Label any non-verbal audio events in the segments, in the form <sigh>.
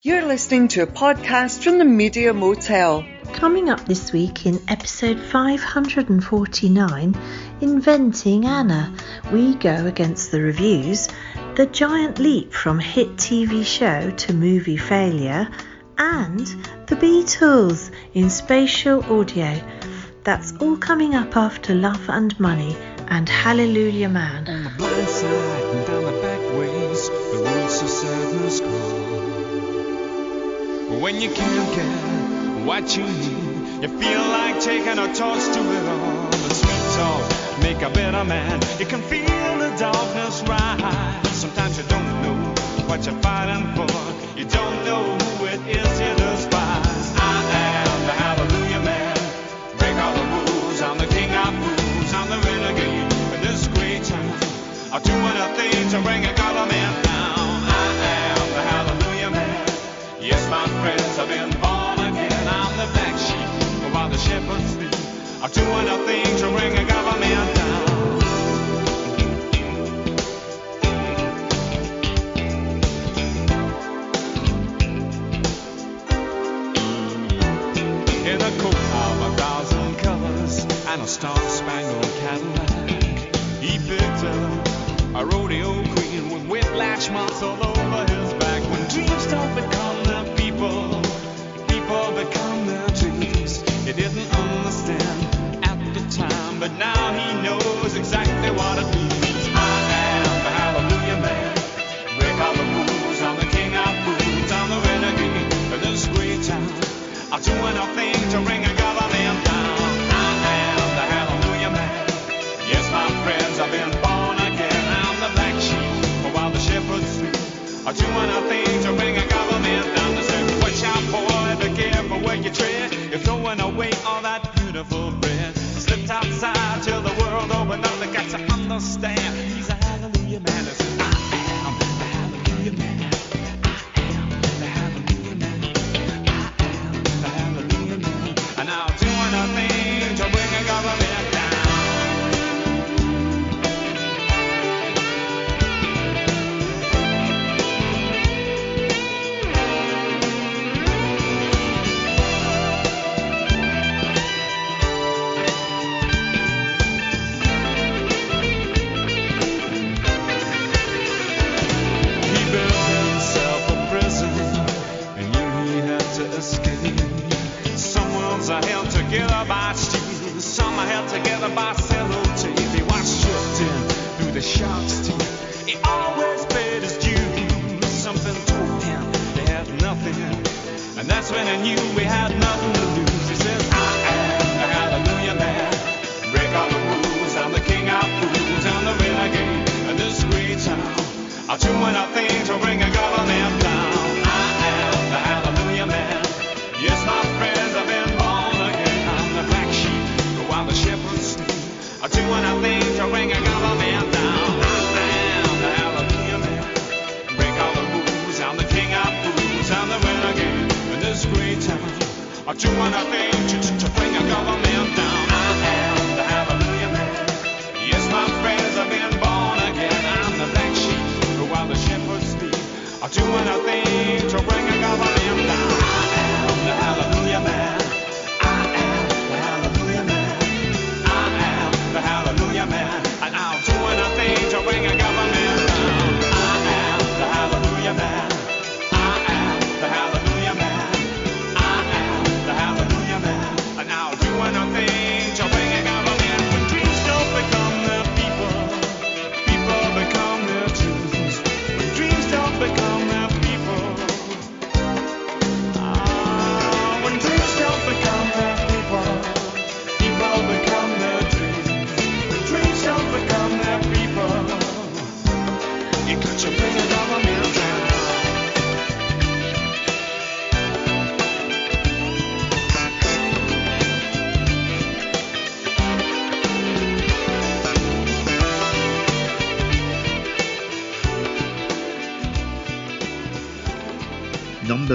You're listening to a podcast from the Media Motel. Coming up this week in episode 549, Inventing Anna, we go against the reviews, the giant leap from hit TV show to movie failure, and the Beatles in spatial audio. That's all coming up after Love and Money and Hallelujah Man. When you can't get what you need, you feel like taking a toast to it all. The sweet talk make a better man. You can feel the darkness rise. Sometimes you don't know what you're fighting for. You don't know who it is you despise. I am the Hallelujah Man. Break all the rules. I'm the King of Fools. I'm the renegade. In this great town. I'll do anything to bring are doing a thing to bring a government down. In a coat of a thousand colors and a star-spangled Cadillac, he picked up a rodeo queen with whiplash marks all over.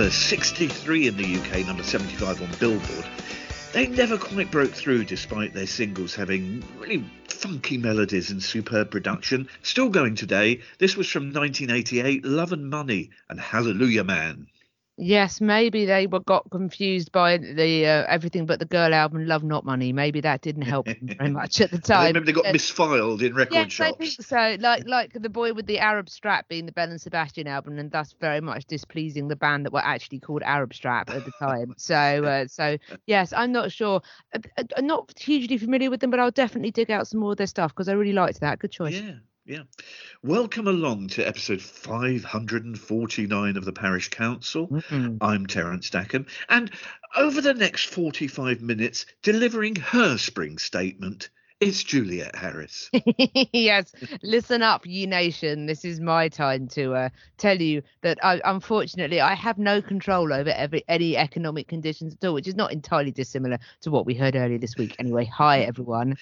number 63 in the UK, number 75 on Billboard, they never quite broke through despite their singles having really funky melodies and superb production. Still going today, this was from 1988 Love and Money and Hallelujah Man. Yes, maybe they were got confused by the uh, everything but the girl album "Love Not Money." Maybe that didn't help them very <laughs> much at the time. remember they got Uh, misfiled in record Yes, I think so. Like like the boy with the Arab strap being the Belle and Sebastian album, and thus very much displeasing the band that were actually called Arab Strap at the time. <laughs> so uh, so yes, I'm not sure. Uh, uh, I'm not hugely familiar with them, but I'll definitely dig out some more of their stuff because I really liked that. Good choice. Yeah, yeah. Welcome along to episode 549 of the Parish Counsel. Mm. I'm Terence Dackombe, and over the next 45 minutes, delivering her spring statement, it's Juliet Harris. <laughs> yes, listen up, you nation. This is my time to uh, tell you that I, unfortunately I have no control over every, any economic conditions at all, which is not entirely dissimilar to what we heard earlier this week. Anyway, hi <laughs> everyone.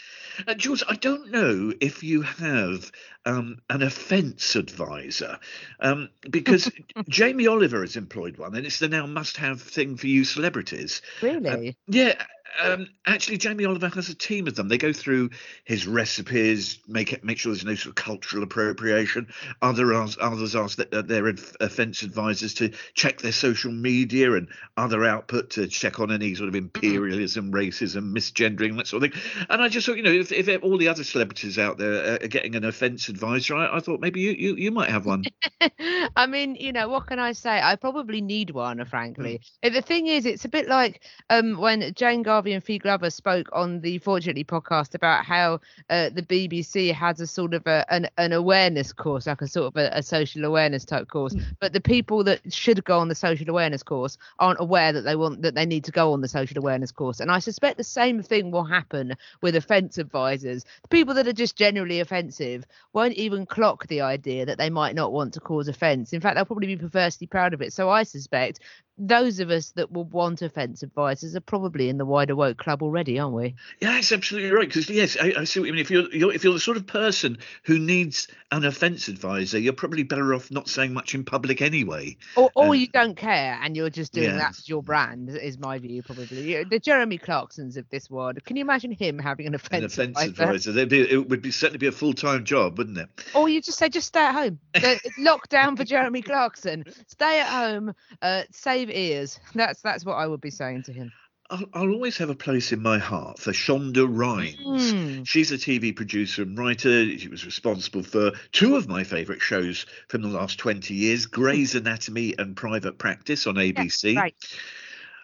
Uh, Jules, I don't know if you have um, an offence advisor, um, because <laughs> Jamie Oliver has employed one, and it's the now must-have thing for you celebrities. Really? Yeah, um, actually, Jamie Oliver has a team of them. They go through his recipes, make it, make sure there's no sort of cultural appropriation. Other ask, others ask that, uh, their offence advisors to check their social media and other output to check on any sort of imperialism, racism, misgendering, that sort of thing. And I just thought, you know, if, if all the other celebrities out there are getting an offence advisor, I, I thought maybe you, you you might have one. <laughs> I mean, you know, what can I say? I probably need one, frankly. Uh, The thing is, it's a bit like um, when Jane Garvey and Fi Glover spoke on the Fortunately podcast about how uh, the BBC has a sort of a, an, an awareness course, like a sort of a, a social awareness type course. But the people that should go on the social awareness course aren't aware that they want that they need to go on the social awareness course. And I suspect the same thing will happen with offence advisors. The people that are just generally offensive won't even clock the idea that they might not want to cause offence. In fact, they'll probably be perversely proud of it. So I suspect those of us that will want offence advisors are probably in the wider woke club already, aren't we? Yeah, that's absolutely right. Because yes, I, I see what you mean. If you're, you're if you're the sort of person who needs an offence advisor, you're probably better off not saying much in public anyway. Or, or Uh, you don't care and you're just doing yeah. that as your brand, is my view, probably. The Jeremy Clarksons of this world. Can you imagine him having an An offence offence advisor? advisor, There'd be, it would be certainly be a full time job, wouldn't it? Or you just say, just stay at home. <laughs> Lockdown for Jeremy Clarkson. Stay at home. Uh, save ears. <laughs> That's that's what I would be saying to him. I'll, I'll always have a place in my heart for Shonda Rhimes. Hmm. She's a TV producer and writer. She was responsible for two of my favourite shows from the last 20 years Grey's Anatomy and Private Practice on ABC. Right.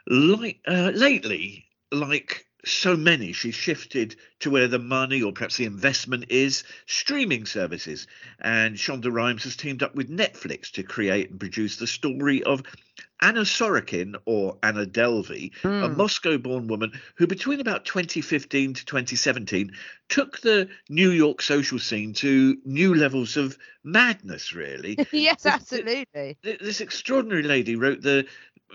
like uh, lately, like so many, she's shifted to where the money or perhaps the investment is streaming services. And Shonda Rhimes has teamed up with Netflix to create and produce the story of Anna Sorokin, or Anna Delvey, a Hmm. Moscow born woman who, between about 2015 to 2017, took the New York social scene to new levels of madness, really. <laughs> yes, absolutely. Th- this extraordinary lady wrote the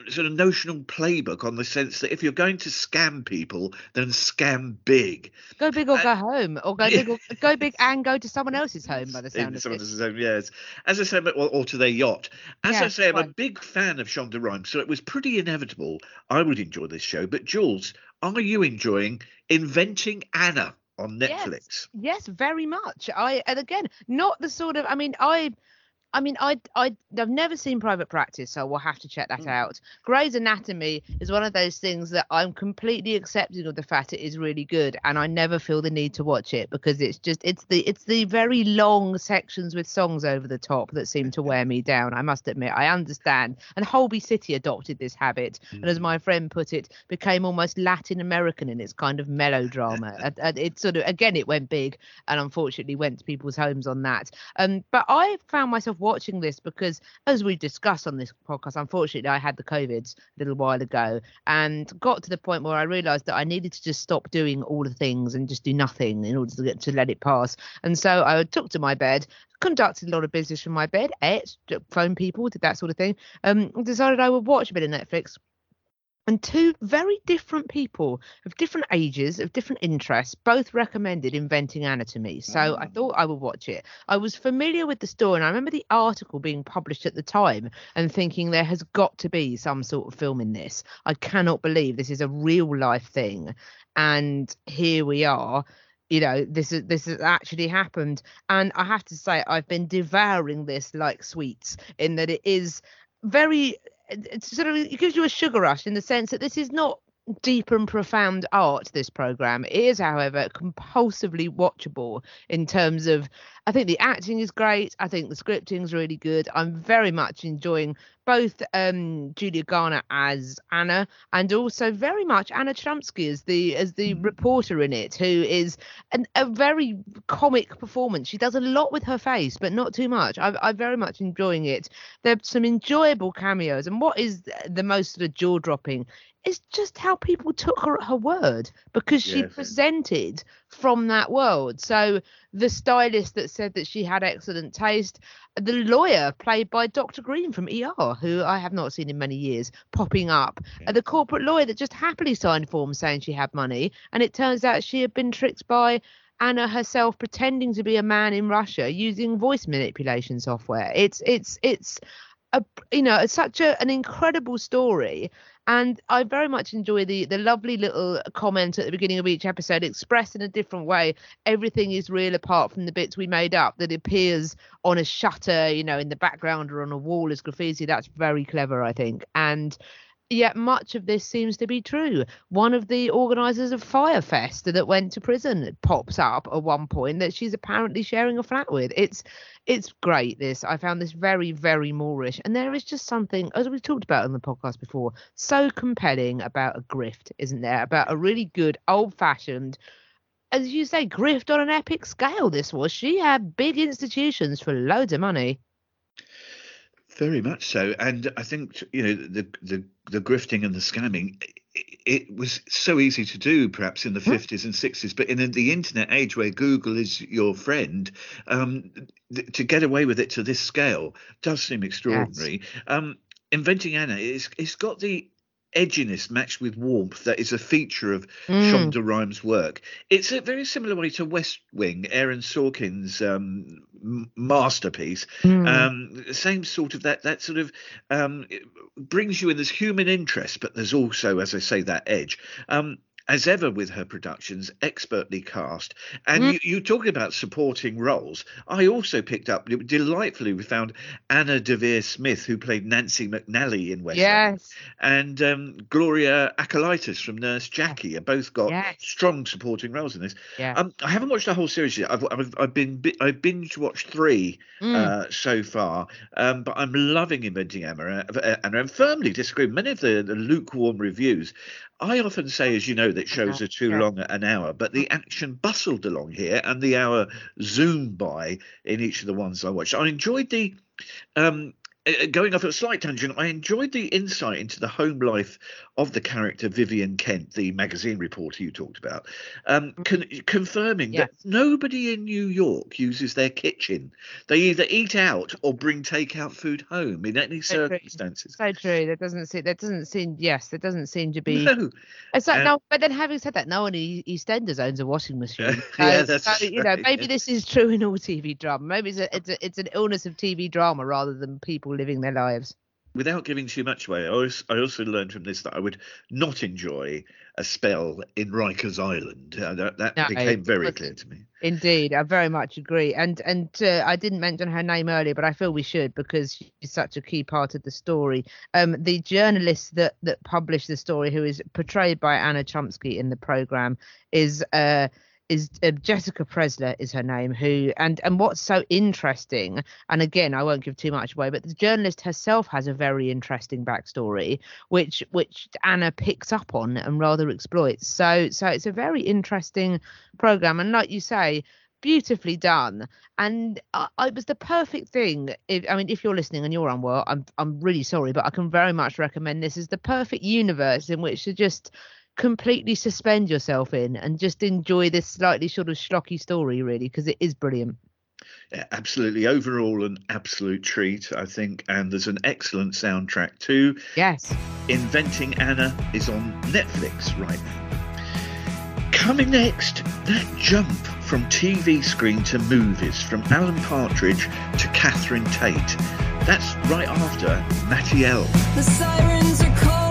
sort of notional playbook on the sense that if you're going to scam people, then scam big. Go big or uh, go home, or go big or go big and go to someone else's home. By the <laughs> sound In of some it. of the yes. As I say, or, or to their yacht. As Yeah, I say, I'm a big fan of Shonda Rhimes, so it was pretty inevitable I would enjoy this show. But Jules, are you enjoying Inventing Anna on Netflix. Yes. Yes, very much. I and again, not the sort of. I mean, I. I mean, I, I, I've never seen Private Practice, so we'll have to check that Mm. out. Grey's Anatomy is one of those things that I'm completely accepting of the fact it is really good, and I never feel the need to watch it because it's just it's the it's the very long sections with songs over the top that seem to wear me down. I must admit, I understand. And Holby City adopted this habit, and as my friend put it, became almost Latin American in its kind of melodrama. <laughs> and, and it sort of again it went big, and unfortunately went to people's homes on that. Um, but I found myself watching this because, as we discussed on this podcast, unfortunately I had the COVIDs a little while ago, and got to the point where I realised that I needed to just stop doing all the things and just do nothing in order to get to let it pass. And so I took to my bed, conducted a lot of business from my bed, ate, phoned people, did that sort of thing. Um, decided I would watch a bit of Netflix and two very different people of different ages, of different interests, both recommended Inventing Anatomy. So I oh. thought I would watch it. I was familiar with the story, and I remember the article being published at the time and thinking there has got to be some sort of film in this. I cannot believe this is a real life thing. And here we are. You know, this is this has actually happened. And I have to say, I've been devouring this like sweets, in that it is very it's sort of it gives you a sugar rush in the sense that this is not deep and profound art this program it is however compulsively watchable in terms of i think the acting is great i think the scripting is really good i'm very much enjoying both um julia garner as anna and also very much anna chlumsky as the as the reporter in it who is an, a very comic performance. She does a lot with her face but not too much. I, i'm very much enjoying it. There's some enjoyable cameos and what is the most sort of jaw-dropping is just how people took her at her word because she Yes. presented from that world. So the stylist that said that she had excellent taste, the lawyer played by Dr. Green from ER, who I have not seen in many years, popping up, uh, the corporate lawyer that just happily signed forms saying she had money, and it turns out she had been tricked by Anna herself pretending to be a man in Russia using voice manipulation software. It's it's it's a you know it's such a, an incredible story and I very much enjoy the the lovely little comment at the beginning of each episode, expressed in a different way. Everything is real apart from the bits we made up that appears on a shutter, you know, in the background or on a wall as graffiti. That's very clever, I think. And yet much of this seems to be true. One of the organisers of Fyre Fest that went to prison pops up at one point that she's apparently sharing a flat with. It's it's great. This I found this very very moreish, and there is just something as we talked about on the podcast before, so compelling about a grift, isn't there? About a really good old fashioned. As you say, grift on an epic scale. This was. She had big institutions for loads of money. Very much so, and I think you know the the the grifting and the scamming. It, was so easy to do, perhaps in the fifties and sixties, but in the internet age where Google is your friend, um, th- to get away with it to this scale does seem extraordinary. Um, Inventing Anna, it's it's got the edginess matched with warmth that is a feature of Mm. Shonda Rhimes' work. It's a very similar way to West Wing, Aaron Sorkin's um, masterpiece. Mm. Um, same sort of that that sort of um, brings you in this human interest, but there's also, as I say, that edge. Um, as ever with her productions, expertly cast. And Mm. you, you talking about supporting roles. I also picked up delightfully. We found Anna Deavere Smith, who played Nancy McNally in West yes. and um, Gloria Akalitus from Nurse Jackie have both got Yes. strong supporting roles in this. Yeah. Um, I haven't watched the whole series yet. I've I've, I've been bi- I binge watched three Mm. uh, so far, um, but I'm loving Inventing Anna, uh, and I'm firmly disagree. with Many of the, the lukewarm reviews. I often say, as you know, that shows are too yeah. long an hour, but the action bustled along here, and the hour zoomed by in each of the ones I watched. I enjoyed the um, going off at a slight tangent, I enjoyed the insight into the home life of the character Vivian Kent, the magazine reporter you talked about, um, con- confirming that nobody in New York uses their kitchen. They either eat out or bring takeout food home in any So true. circumstances. So true. That doesn't seem. That doesn't seem. Yes, that doesn't seem to be. No, It's like Uh, no, but then having said that, no one in EastEnders owns a washing machine. <laughs> Yeah, that's so, you know, maybe yeah. this is true in all TV drama. Maybe it's a, it's a, it's an illness of TV drama rather than people living their lives. without giving too much away, I also, I also learned from this that I would not enjoy a spell in Rikers Island. Uh, that that No, became very wasn't. clear to me. Indeed, I very much agree. And and uh, I didn't mention her name earlier, but I feel we should because she's such a key part of the story. Um, the journalist that that published the story, who is portrayed by Anna Chlumsky in the program, is uh is uh, Jessica Pressler is her name. Who and and what's so interesting, and again I won't give too much away, but the journalist herself has a very interesting backstory, which which Anna picks up on and rather exploits. So so it's a very interesting program, and like you say beautifully done and it was the perfect thing if, i mean if you're listening and you're unwell i'm i'm really sorry but i can very much recommend this as the perfect universe in which to just completely suspend yourself in and just enjoy this slightly sort of schlocky story really because it is brilliant Yeah, absolutely. Overall, an absolute treat, I think. And there's an excellent soundtrack too. yes Inventing Anna is on Netflix right now. Coming next, that jump from TV screen to movies, from Alan Partridge to Catherine Tate. That's right after Matty L. The sirens are calling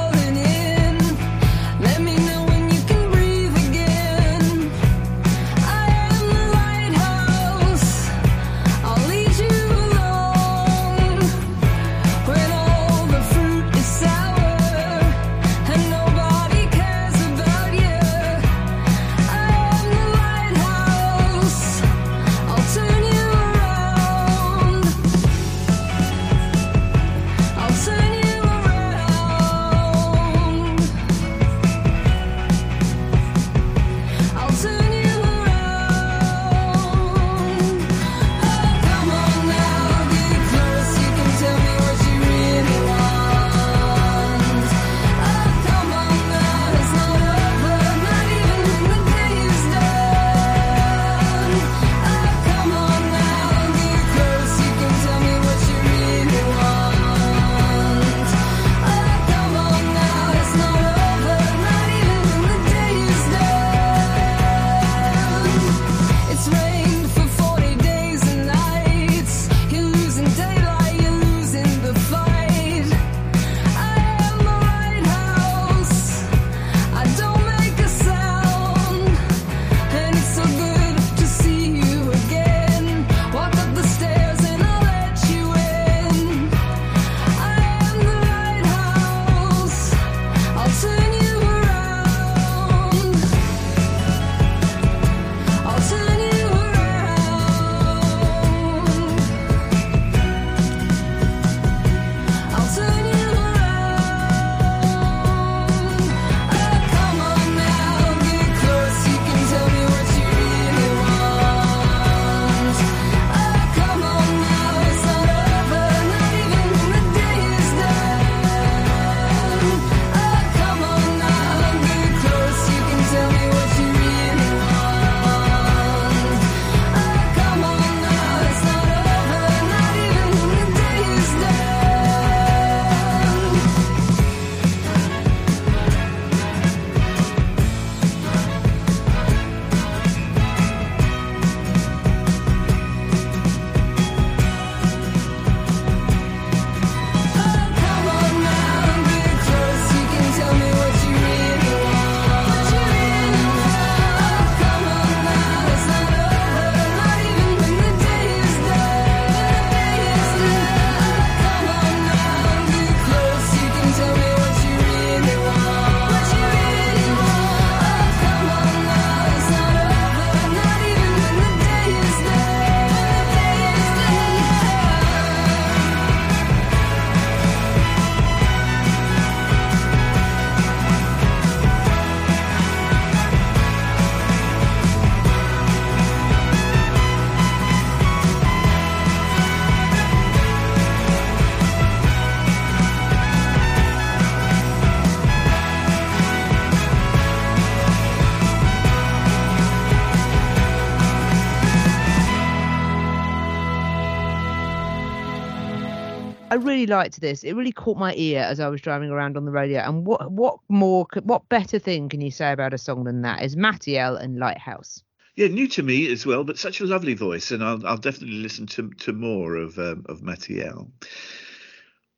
liked this. It really caught my ear as I was driving around on the radio. And what what more what better thing can you say about a song than that? Is Matty L and Lighthouse. Yeah, new to me as well, but such a lovely voice, and I'll, I'll definitely listen to to more of um, of Matty L.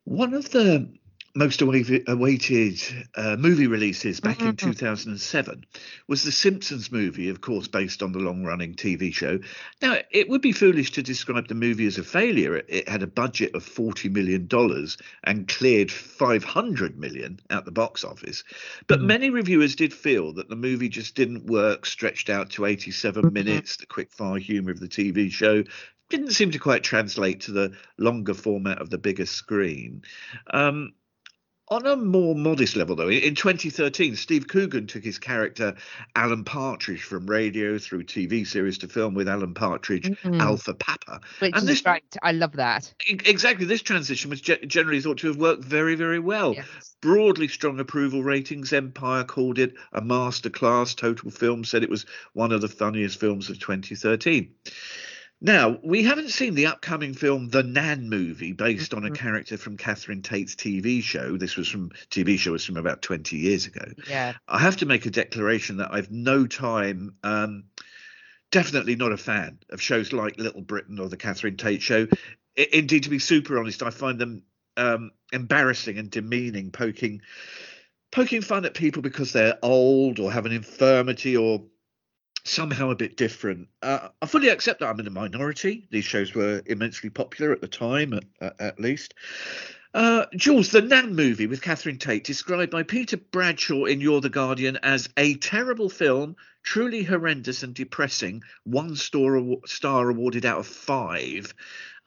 One of the most awaited, awaited uh, movie releases back in 2007 was the Simpsons movie, of course, based on the long running TV show. Now, it would be foolish to describe the movie as a failure. It, had a budget of $40 million and cleared 500 million at the box office. But many reviewers did feel that the movie just didn't work, stretched out to 87 minutes, the quick fire humour of the TV show. Didn't seem to quite translate to the longer format of the bigger screen. Um, on a more modest level, though, in 2013, Steve Coogan took his character Alan Partridge from radio through TV series to film with Alan Partridge, Mhm. Alpha Papa. Which And is this- great. I love that. Exactly, this transition was ge- generally thought to have worked very, very well. Yes. Broadly strong approval ratings. Empire called it a masterclass. Total Film said it was one of the funniest films of 2013. Now, we haven't seen the upcoming film The Nan movie based on a character from Catherine Tate's TV show. This was from TV show was from about 20 years ago. Yeah. I have to make a declaration that I've no time, um, definitely not a fan of shows like Little Britain or the Catherine Tate show. I- indeed, to be super honest, I find them um, embarrassing and demeaning, poking poking fun at people because they're old or have an infirmity or somehow a bit different. Uh, I fully accept that I'm in a minority. These shows were immensely popular at the time, at, at, least. Uh, Jules, the Nan movie with Catherine Tate, described by Peter Bradshaw in You're the Guardian as a terrible film, truly horrendous and depressing, one star, star awarded out of five.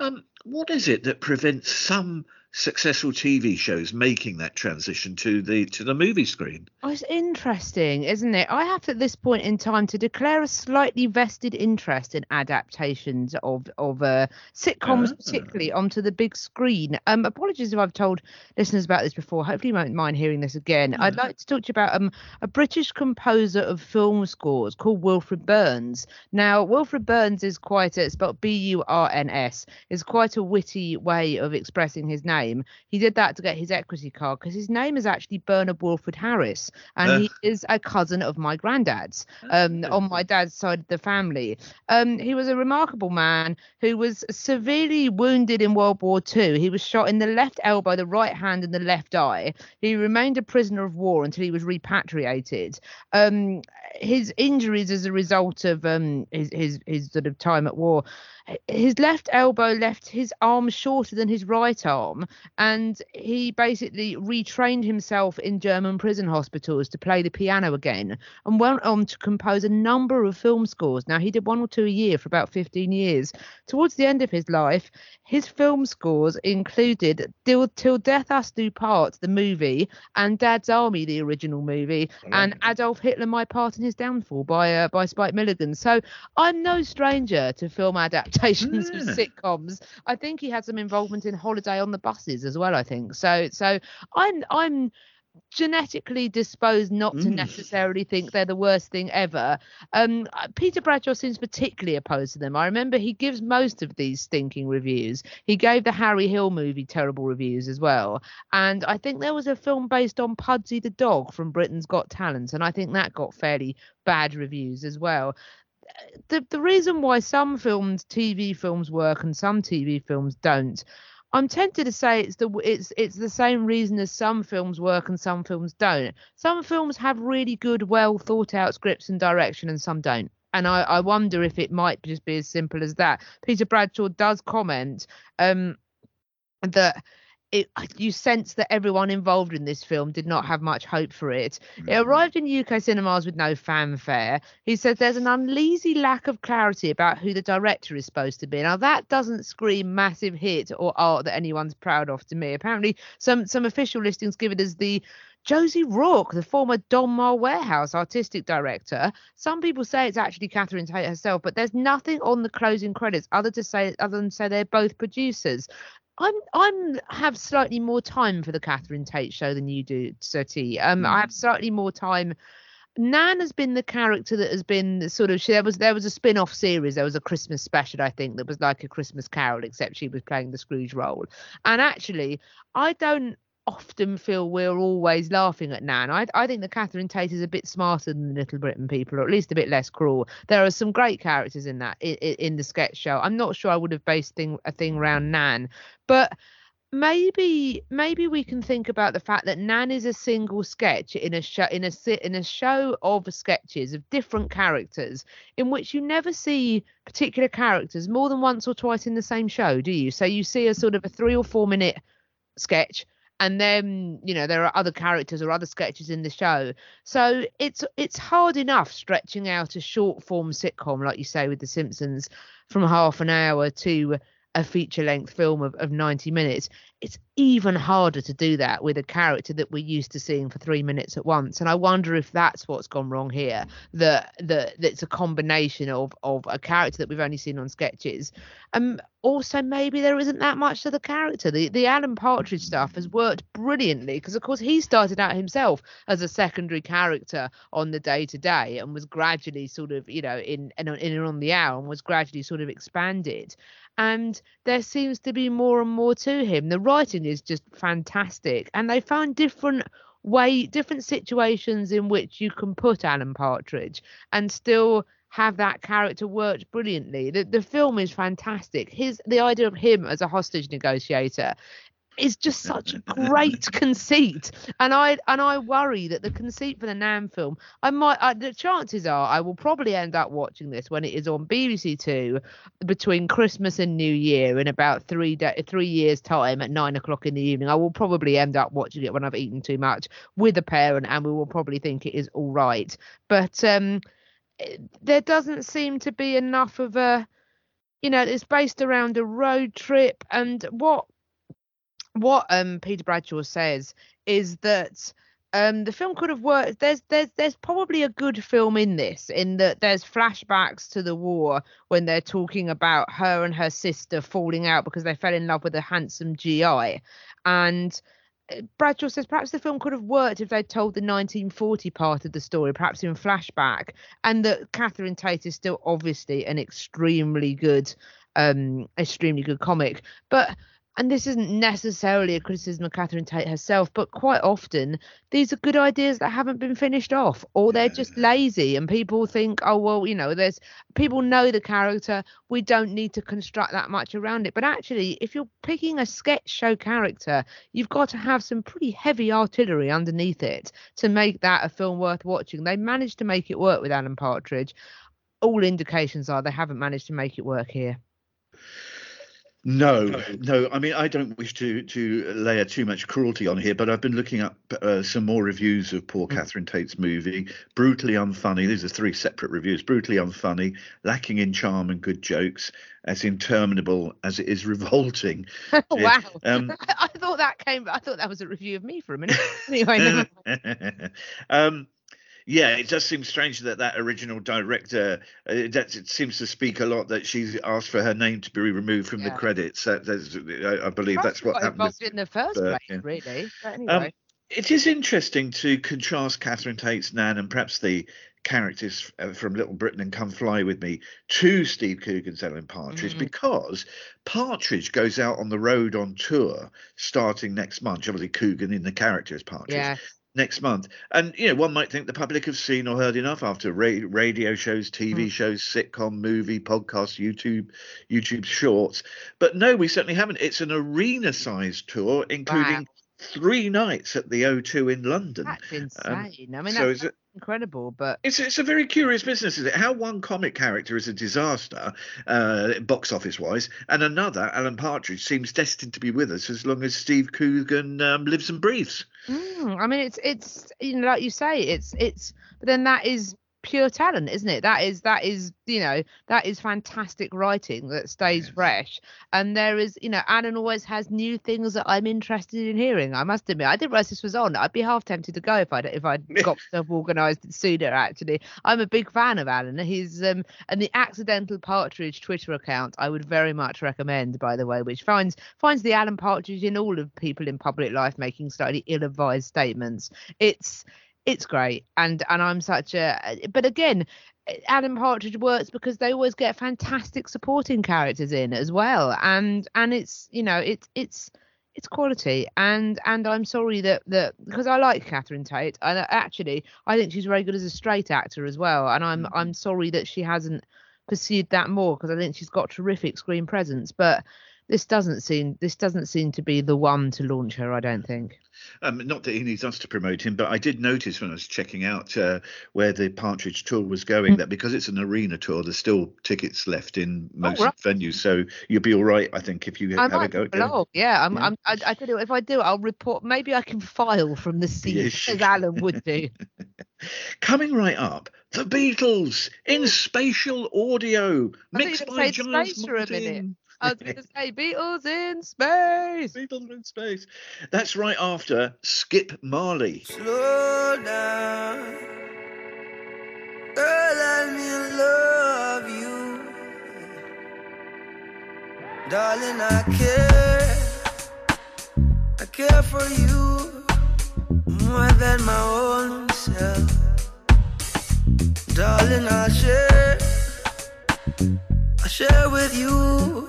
Um, what is it that prevents some successful TV shows making that transition to the to the movie screen? Oh, it's interesting, isn't it? I have at this point in time to declare a slightly vested interest in adaptations of of uh, sitcoms, Ah. particularly onto the big screen. Um, apologies if I've told listeners about this before. Hopefully, you won't mind hearing this again. I'd like to talk to you about um a British composer of film scores called Wilfred Burns. Now, Wilfred Burns is quite a spelled B U R N S is quite a witty way of expressing his name. He did that to get his equity card because his name is actually Bernard Wilfred Harris, and he is a cousin of my granddad's um, on my dad's side of the family. Um, he was a remarkable man who was severely wounded in World War II. He was shot in the left elbow, the right hand, and the left eye. He remained a prisoner of war until he was repatriated. Um, his injuries as a result of um, his, his his sort of time at war his left elbow left his arm shorter than his right arm and he basically retrained himself in german prison hospitals to play the piano again and went on to compose a number of film scores. Now he did one or two a year for about 15 years. Towards the end of his life his film scores included till, till death us do part the movie and dad's army the original movie and adolf hitler my part in his downfall by uh, by spike milligan. So i'm no stranger to film adaptations of Yeah. sitcoms i think he had some involvement in holiday on the buses as well i think so so i'm i'm genetically disposed not to Mm. necessarily think they're the worst thing ever. Um, uh, Peter Bradshaw seems particularly opposed to them. I remember he gives most of these stinking reviews. He gave the Harry Hill movie terrible reviews as well. And I think there was a film based on Pudsey the dog from Britain's Got Talent, and I think that got fairly bad reviews as well. The the reason why some films, TV films work and some TV films don't I'm tempted to say it's the it's it's the same reason as some films work and some films don't. Some films have really good, well thought out scripts and direction, and some don't. And I, I wonder if it might just be as simple as that. Peter Bradshaw does comment um, that it, you sense that everyone involved in this film did not have much hope for it. It arrived in UK cinemas with no fanfare. He says there's an uneasy lack of clarity about who the director is supposed to be. Now that doesn't scream massive hit or art that anyone's proud of to me. Apparently, some some official listings give it as the Josie Rourke, the former Donmar Warehouse artistic director. Some people say it's actually Catherine Tate herself, but there's nothing on the closing credits other to say other than say they're both producers. I'm I'm have slightly more time for the Catherine Tate show than you do, Sir T. Um, I have slightly more time. Nan has been the character that has been the sort of she, there was there was a spin-off series. There was a Christmas special I think that was like a Christmas Carol except she was playing the Scrooge role. And actually I don't often feel we're always laughing at Nan. I I think that Catherine Tate is a bit smarter than the Little Britain people or at least a bit less cruel. There are some great characters in that in, in the sketch show. I'm not sure I would have based thing a thing around Nan but maybe maybe we can think about the fact that Nan is a single sketch in a show in a in a show of sketches of different characters in which you never see particular characters more than once or twice in the same show, do you? So you see a sort of a three or four minute sketch and then you know there are other characters or other sketches in the show. So it's it's hard enough stretching out a short form sitcom like you say with the simpsons from half an hour to a feature length film of, of 90 minutes it's even harder to do that with a character that we're used to seeing for three minutes at once. And i wonder if that's what's gone wrong here that that that's a combination of of a character that we've only seen on sketches um also maybe there isn't that much to the character. The the alan partridge stuff has worked brilliantly because of course he started out himself as a secondary character on the Day Today and was gradually sort of you know in in, in and on the hour and was gradually sort of expanded and there seems to be more and more to him. The writing is just fantastic, and they found different way, different situations in which you can put Alan Partridge and still have that character worked brilliantly. The the film is fantastic. His the idea of him as a hostage negotiator is just such a great <laughs> conceit. And i and i worry that the conceit for the nan film i might I, the chances are i will probably end up watching this when it is on bbc two between christmas and new year in about three day, three years time at nine o'clock in the evening. I will probably end up watching it when i've eaten too much with a parent and we will probably think it is all right. But um there doesn't seem to be enough of a you know it's based around a road trip and what what um Peter Bradshaw says is that um the film could have worked there's there's there's probably a good film in this in that there's flashbacks to the war when they're talking about her and her sister falling out because they fell in love with a handsome GI and uh, Bradshaw says perhaps the film could have worked if they'd told the 1940 part of the story, perhaps in flashback, and that Catherine Tate is still obviously an extremely good, um, extremely good comic. But and this isn't necessarily a criticism of Catherine Tate herself, but quite often these are good ideas that haven't been finished off, or they're just lazy, and people think, oh well, you know, there's people know the character, we don't need to construct that much around it. But actually, if you're picking a sketch show character, you've got to have some pretty heavy artillery underneath it to make that a film worth watching. They managed to make it work with Alan Partridge. All indications are they haven't managed to make it work here. No, no. I mean, I don't wish to to layer too much cruelty on here, but I've been looking up uh, some more reviews of poor Catherine Tate's movie. Brutally unfunny. These are three separate reviews. Brutally unfunny, lacking in charm and good jokes, as interminable as it is revolting. Oh, <laughs> wow. Um, I, <laughs> I thought that came. I thought that was a review of me for a minute. Anyway, <laughs> um, yeah, it does seem strange that that original director uh, that it seems to speak a lot that she's asked for her name to be removed from the credits. That, that's, I, I believe that's what happened. with- involved in the first Burke, place, yeah. really. But anyway. Um, it is interesting to contrast Catherine Tate's Nan and perhaps the characters uh, from Little Britain and Come Fly with Me to Steve Coogan's Alan Partridge Mhm. because Partridge goes out on the road on tour starting next month. Obviously, Coogan in the character as Partridge yeah. Next month. And you know, one might think the public have seen or heard enough after ra- radio shows, TV Mm. shows, sitcom, movie, podcast, YouTube, YouTube Shorts. But no, we certainly haven't. It's an arena-sized tour, including three nights at the O2 in London. That's insane. I mean, um, so that's is it- incredible. But It's it's a very curious business, is it? How one comic character is a disaster, uh, box office wise, and another, Alan Partridge, seems destined to be with us as long as Steve Coogan um, lives and breathes. Mm, I mean, it's it's you know, like you say, it's it's. But then that is pure talent, isn't it? That is that is you know that is fantastic writing that stays Yes. fresh. And there is you know, Alan always has new things that I'm interested in hearing. I must admit, I didn't realize this was on. I'd be half tempted to go if I if I'd <laughs> got myself organised sooner. Actually, I'm a big fan of Alan. He's um and the accidental partridge Twitter account I would very much recommend. By the way, which finds finds the Alan Partridge in all of people in public life making slightly ill-advised statements. It's it's great, and and I'm such a. But again, Alan Partridge works because they always get fantastic supporting characters in as well, and and it's you know it's it's it's quality. And and i'm sorry that that because i like catherine tate. And actually i think she's very good as a straight actor as well. And i'm mm-hmm. i'm sorry that she hasn't pursued that more because i think she's got terrific screen presence. But this doesn't seem this doesn't seem to be the one to launch her i don't think Um, not that he needs us to promote him, but I did notice when I was checking out uh, where the Partridge tour was going Mm. that because it's an arena tour, there's still tickets left in most Oh, right. venues. So you'll be all right, I think, if you I have a go. at go going. Yeah, I'm, Yeah. I'm, I, I tell you, what, if I do, I'll report. Maybe I can file from the scene Yes, as Alan would do. <laughs> Coming right up, the Beatles in spatial audio, I thought you mixed by Giles space a minute. Martin. I was going to say Beatles in space. Beatles in space. That's right after Skip Marley. Slow down. Girl, let me love you. Darling, I care. I care for you more than my own self. Darling, I'll share. I'll share with you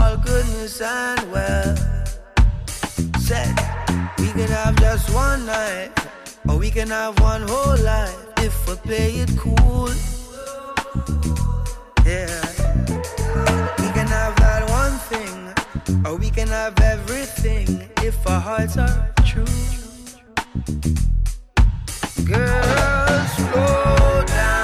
all goodness and wealth. Said we can have just one night, or we can have one whole life if we play it cool. Yeah, we can have that one thing, or we can have everything if our hearts are true. Girl, slow down.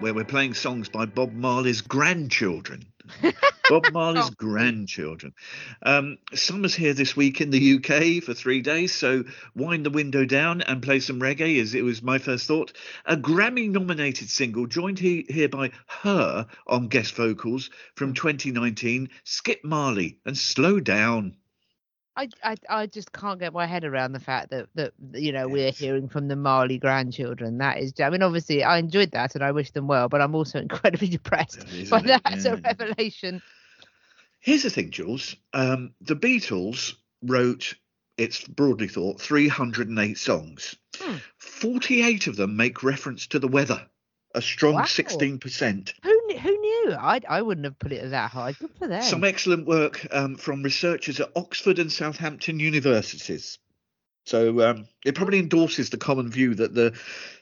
where we're playing songs by Bob Marley's grandchildren. <laughs> Bob Marley's grandchildren. Um, summer's here this week in the UK for three days, so wind the window down and play some reggae. As it was my first thought. A Grammy-nominated single joined he- here by her on guest vocals from 2019. Skip Marley and Slow Down. I, I I just can't get my head around the fact that that you know we're hearing from the Marley grandchildren. That is, I mean, obviously I enjoyed that and I wish them well, but I'm also <laughs> incredibly depressed by isn't it? that as a revelation. Here's the thing, Jules. Um, the Beatles wrote, it's broadly thought, 308 songs. Hmm. 48 of them make reference to the weather, a strong Wow. 16%. Who who knew? I I wouldn't have put it that high. Good for them. Some excellent work um, from researchers at Oxford and Southampton universities. So um, it probably endorses the common view that the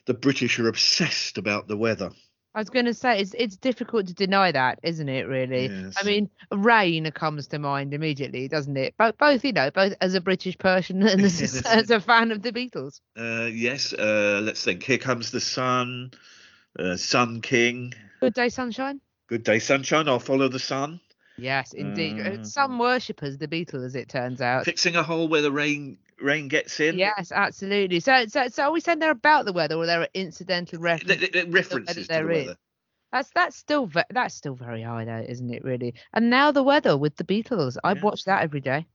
the British are obsessed about the weather. I was going to say it's it's difficult to deny that, isn't it? Really. Yes. I mean, rain comes to mind immediately, doesn't it? Both, both you know, both as a British person and as, a, <laughs> <laughs> as a fan of the Beatles. Uh, yes, uh, let's think. Here comes the sun, uh, Sun King. Good day, sunshine. Good day, sunshine. I'll follow the sun. Yes, indeed. Mhm. Some worshippers, the Beatles, as it turns out. Fixing a hole where the rain rain gets in. Yes, absolutely. So, so, so are we saying they're about the weather, or they're incidental Th- reference? th- th- references to the there weather. That's that's still ve- that's still very high, though, isn't it? Really. And now the weather with the Beatles. I Yeah. watch that every day.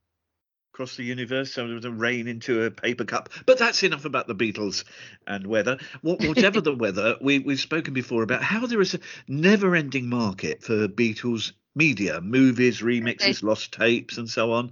Across the universe, so there was a rain into a paper cup. But that's enough about the Beatles and weather. What, whatever <laughs> the weather, we, we've spoken before about how there is a never-ending market for Beatles media, movies, remixes, lost tapes, and so on.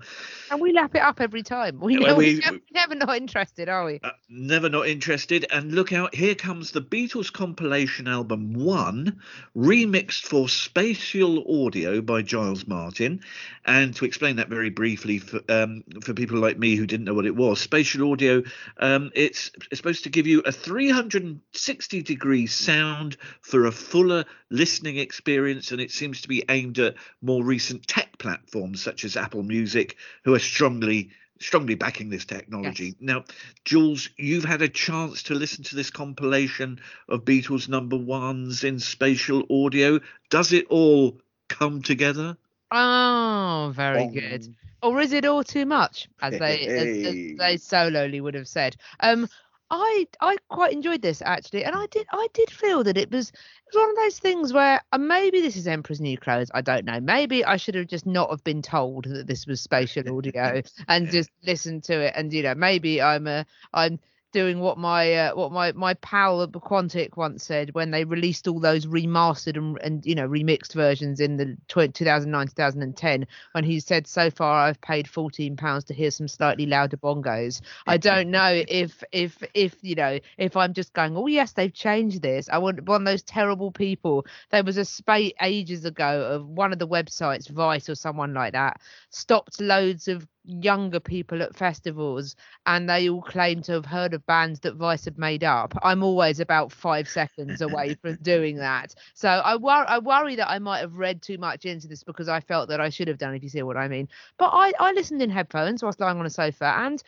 And we lap it up every time. We know we- we, are never not interested, are we? Uh, never not interested. And look out, here comes the Beatles compilation album one, remixed for spatial audio by Giles Martin. And to explain that very briefly for um, for people like me who didn't know what it was, spatial audio, um, it's, it's supposed to give you a 360 degree sound for a fuller listening experience, and it seems to be aimed at more recent tech platforms such as Apple Music, who are strongly strongly backing this technology. Yes. Now, Jules, you've had a chance to listen to this compilation of Beatles number ones in spatial audio. Does it all come together? Oh, very good. Um, Or is it all too much, as they as, as they solely would have said? Um, I I quite enjoyed this actually, and I did I did feel that it was it was one of those things where uh, maybe this is Emperor's New Clothes. I don't know. Maybe I should have just not have been told that this was spatial audio <laughs> and just listened to it. And you know, maybe I'm a I'm doing what my uh, what my my pal at Quantic once said when they released all those remastered and, and you know remixed versions in the tw- 2009 2010 when he said so far I've paid 14 pounds to hear some slightly louder bongos. I don't know <laughs> if if if you know if I'm just going oh yes they've changed this. I want one of those terrible people. There was a spate ages ago of one of the websites Vice or someone like that stopped loads of younger people at festivals and they all claim to have heard of bands that Vice had made up. I'm always about five seconds away <laughs> from doing that. So I, wor- I worry that I might have read too much into this because I felt that I should have done, if you see what I mean. But I, I listened in headphones whilst lying on a sofa and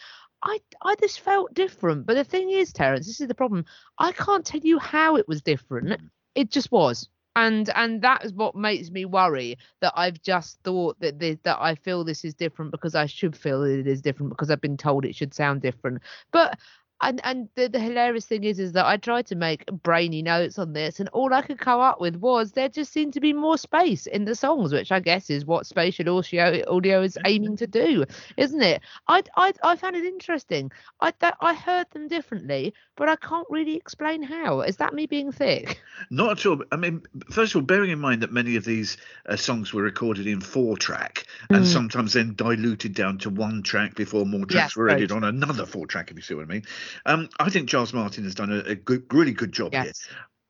I, I just felt different. But the thing is, Terence, this is the problem. I can't tell you how it was different. Hmm. It just was and and that is what makes me worry that I've just thought that this, that I feel this is different because I should feel that it is different because I've been told it should sound different. But and and the, the hilarious thing is is that I tried to make brainy notes on this and all I could come up with was there just seemed to be more space in the songs, which I guess is what spatial audio audio is aiming to do, isn't it? I I I found it interesting. I that I heard them differently, but I can't really explain how. Is that me being thick? Not at all. I mean, first of all, bearing in mind that many of these uh, songs were recorded in four track and Mm. sometimes then diluted down to one track before more tracks Yes, were added on another four track, if you see what I mean. Um, I think Giles Martin has done a, a good, really good job here.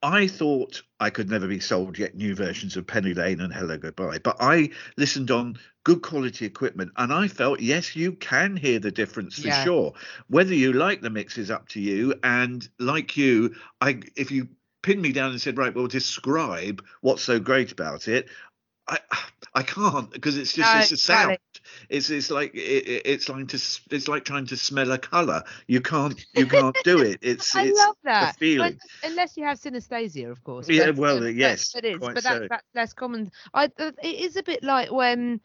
I thought I could never be sold yet new versions of Penny Lane and Hello Goodbye, but I listened on good quality equipment and I felt yes, you can hear the difference for Yeah. sure. Whether you like the mix is up to you. And like you, I if you pinned me down and said, right, well, describe what's so great about it. I I can't because it's just No, it's a sound. It's it's like it, it- it's like to it's like trying to smell a color. You can't you can't do it. <laughs> It's I it's love that. feeling. When- unless you have synesthesia, of course. Yeah, but, well, uh, but- yes, but it is. But that, so. that's less common. I uh, it is a bit like when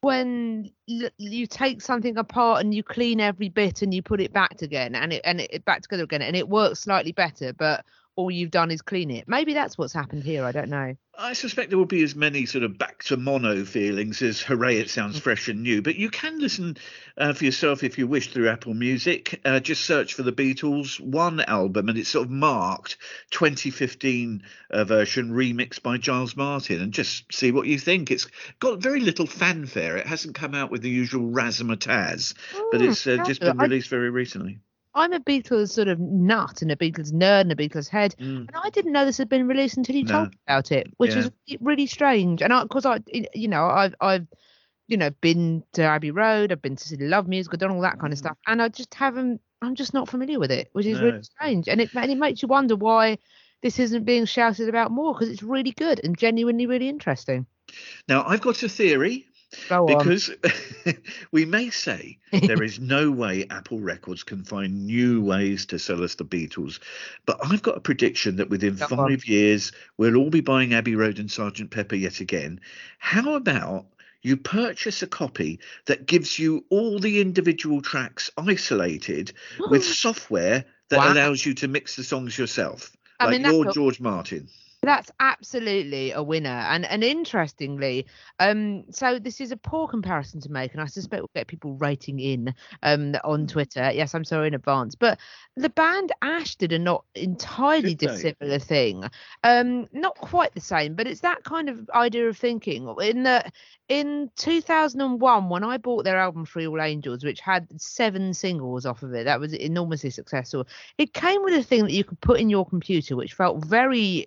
when you take something apart and you clean every bit and you put it back again and it and it back together again and it works slightly better, but all you've done is clean it. Maybe that's what's happened here. I don't know. I suspect there will be as many sort of back to mono feelings as hooray, it sounds Mm. fresh and new. But you can listen uh, for yourself if you wish through Apple Music. Uh, just search for the Beatles one album and it's sort of marked 2015 uh, version remixed by Giles Martin and just see what you think. It's got very little fanfare. It hasn't come out with the usual razzmatazz, but Mm, it's uh, just been. I- released very recently. I'm a Beatles sort of nut and a Beatles nerd and a Beatles head, Mm. and I didn't know this had been released until you No. told me about it, which is really strange. And of course, I, you know, I've, I've, you know, been to Abbey Road, I've been to see the Love Music, I've done all that kind of stuff, and I just haven't. I'm just not familiar with it, which is Mm. No. really strange, and it and it makes you wonder why this isn't being shouted about more because it's really good and genuinely really interesting. Now, I've got a theory Go because <laughs> we may say there is no way Apple Records can find new ways to sell us the Beatles, but I've got a prediction that within Go five on. years we'll all be buying Abbey Road and Sergeant Pepper yet again. How about you purchase a copy that gives you all the individual tracks isolated with software that Wow. allows you to mix the songs yourself, I like mean, your George Martin? That's absolutely a winner, and and interestingly, um, so this is a poor comparison to make, and I suspect we'll get people rating in um on Twitter. Yes, I'm sorry in advance, but the band Ash did a not entirely Did they? dissimilar thing, um, not quite the same, but it's that kind of idea of thinking. In the in 2001, when I bought their album Free All Angels, which had seven singles off of it, that was enormously successful. It came with a thing that you could put in your computer, which felt very.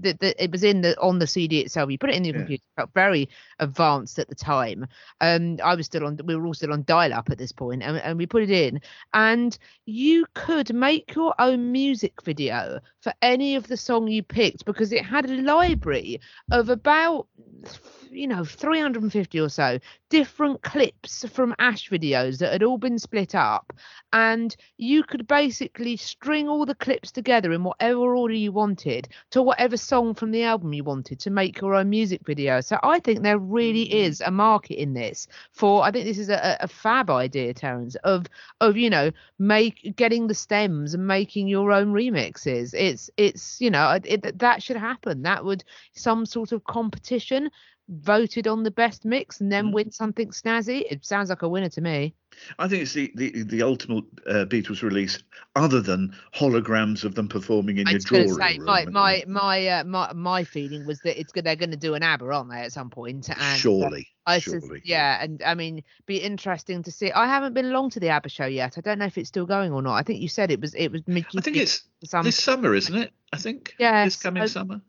The, the, the, it was in the on the CD itself. You put it in your Yeah. computer, it felt very advanced at the time. Um, I was still on. We were all still on dial-up at this point, and, and we put it in, and you could make your own music video for any of the song you picked because it had a library of about you know 350 or so different clips from ash videos that had all been split up and you could basically string all the clips together in whatever order you wanted to whatever song from the album you wanted to make your own music video. So i think there really mm-hmm. is a market in this for i think this is a, a fab idea terence of of you know make getting the stems and making your own remixes. It's it's you know it, that should happen. That would some sort of competition voted on the best mix and then Mm. win something snazzy it sounds like a winner to me I think it's the the, the ultimate uh, Beatles release, other than holograms of them performing in I your drawing say room. my my my uh, my my feeling was that it's good they're going to do an ABBA, aren't they, at some point? And uh, surely, sus- surely. yeah, and I mean, be interesting to see. I haven't been along to the ABBA show yet. I don't know if it's still going or not. I think you said it was it was mid. I think it's some, this summer, isn't it? I think. Yeah. This coming I- summer.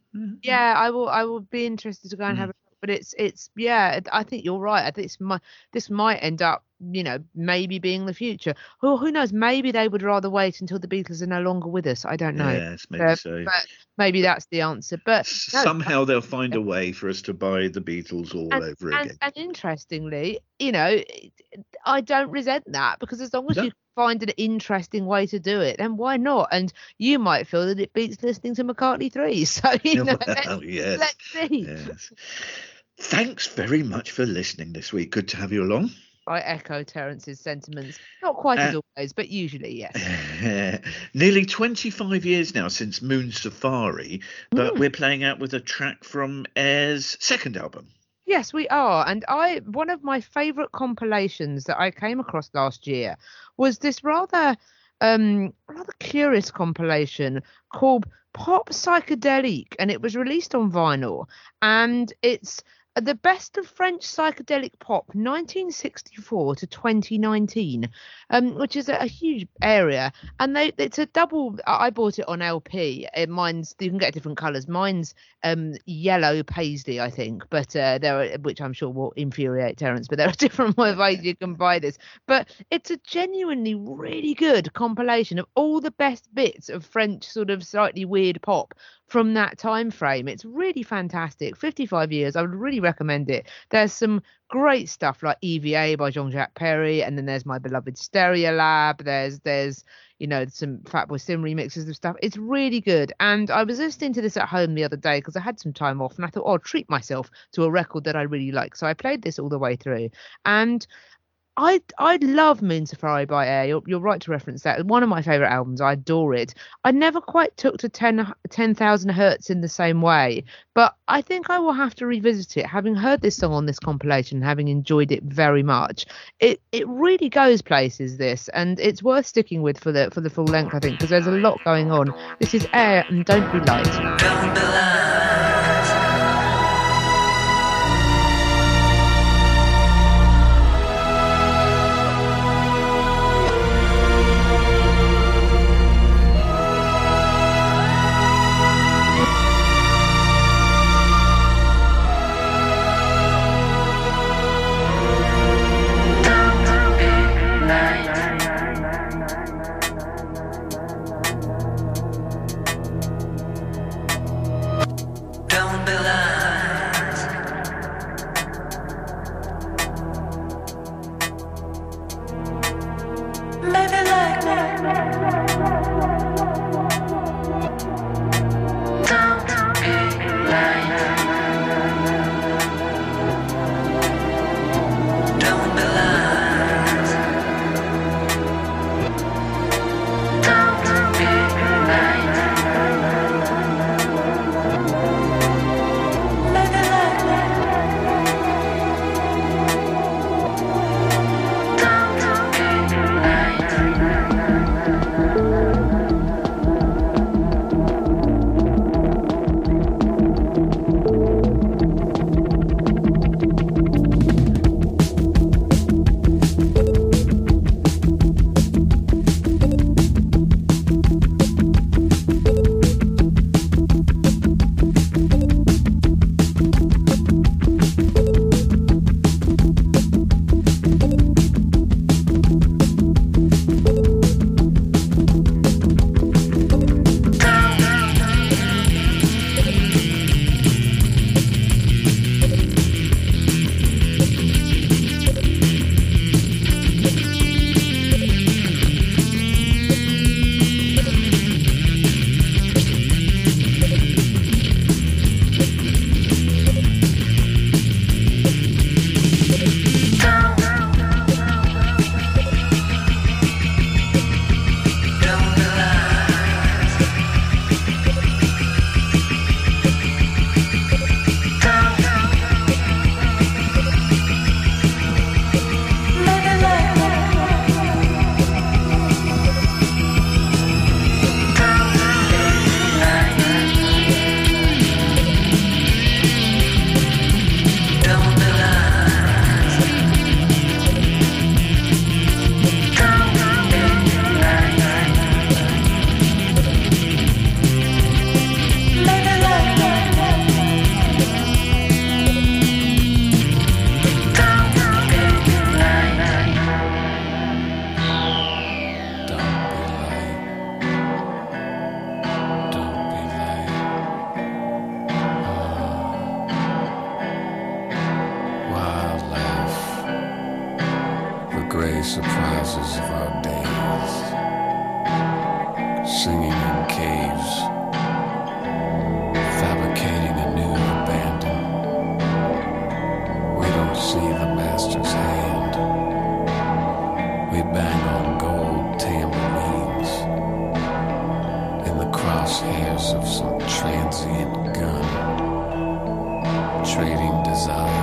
Yeah, I will. I will be interested to go and Mm. have a. But it's it's yeah. I think you're right. I think it's my this might end up you know maybe being the future. Or who knows? Maybe they would rather wait until the Beatles are no longer with us. I don't know. Yes, maybe Uh, so. But maybe that's the answer. But no, Somehow they'll find a way for us to buy the Beatles all and, over and, again. and interestingly, you know, I don't resent that because as long as No. you find an interesting way to do it, then why not? And you might feel that it beats listening to McCartney three. <laughs> So you <laughs> know, let's, yes. let's see. yes. Thanks very much for listening this week. Good to have you along. I echo Terence's sentiments, not quite as Uh, always, but usually yes. <laughs> Nearly 25 years now since Moon Safari, but Mm. we're playing out with a track from Air's second album. Yes, we are. And I one of my favorite compilations that I came across last year was this rather um rather curious compilation called Pop Psychedelic and it was released on vinyl and it's the best of French psychedelic pop 1964 to 2019 um which is a, a huge area. And they it's a double I bought it on LP it mine's you can get different colors mine's um yellow paisley i think but uh there are which i'm sure will infuriate terence but there are <laughs> different ways you can buy this. But it's a genuinely really good compilation of all the best bits of french sort of slightly weird pop from that time frame it's really fantastic 55 years i would really recommend it there's some great stuff like eva by Jean-Jacques Perrey and then there's my beloved Stereolab there's there's you know, some Fatboy Slim remixes of stuff. It's really good. And I was listening to this at home the other day because I had some time off and I thought, oh, I'll treat myself to a record that I really like. So I played this all the way through. And I I love Moon Safari by Air. You're, you're right to reference that. One of my favorite albums. I adore it. I never quite took to 10 10,000 hertz in the same way, but I think I will have to revisit it. Having heard this song on this compilation, having enjoyed it very much, it it really goes places. This and it's worth sticking with for the for the full length. I think because there's a lot going on. This is Air and Don't Be Light. See the master's hand. We bang on gold tambourines in the crosshairs of some transient gun, trading desires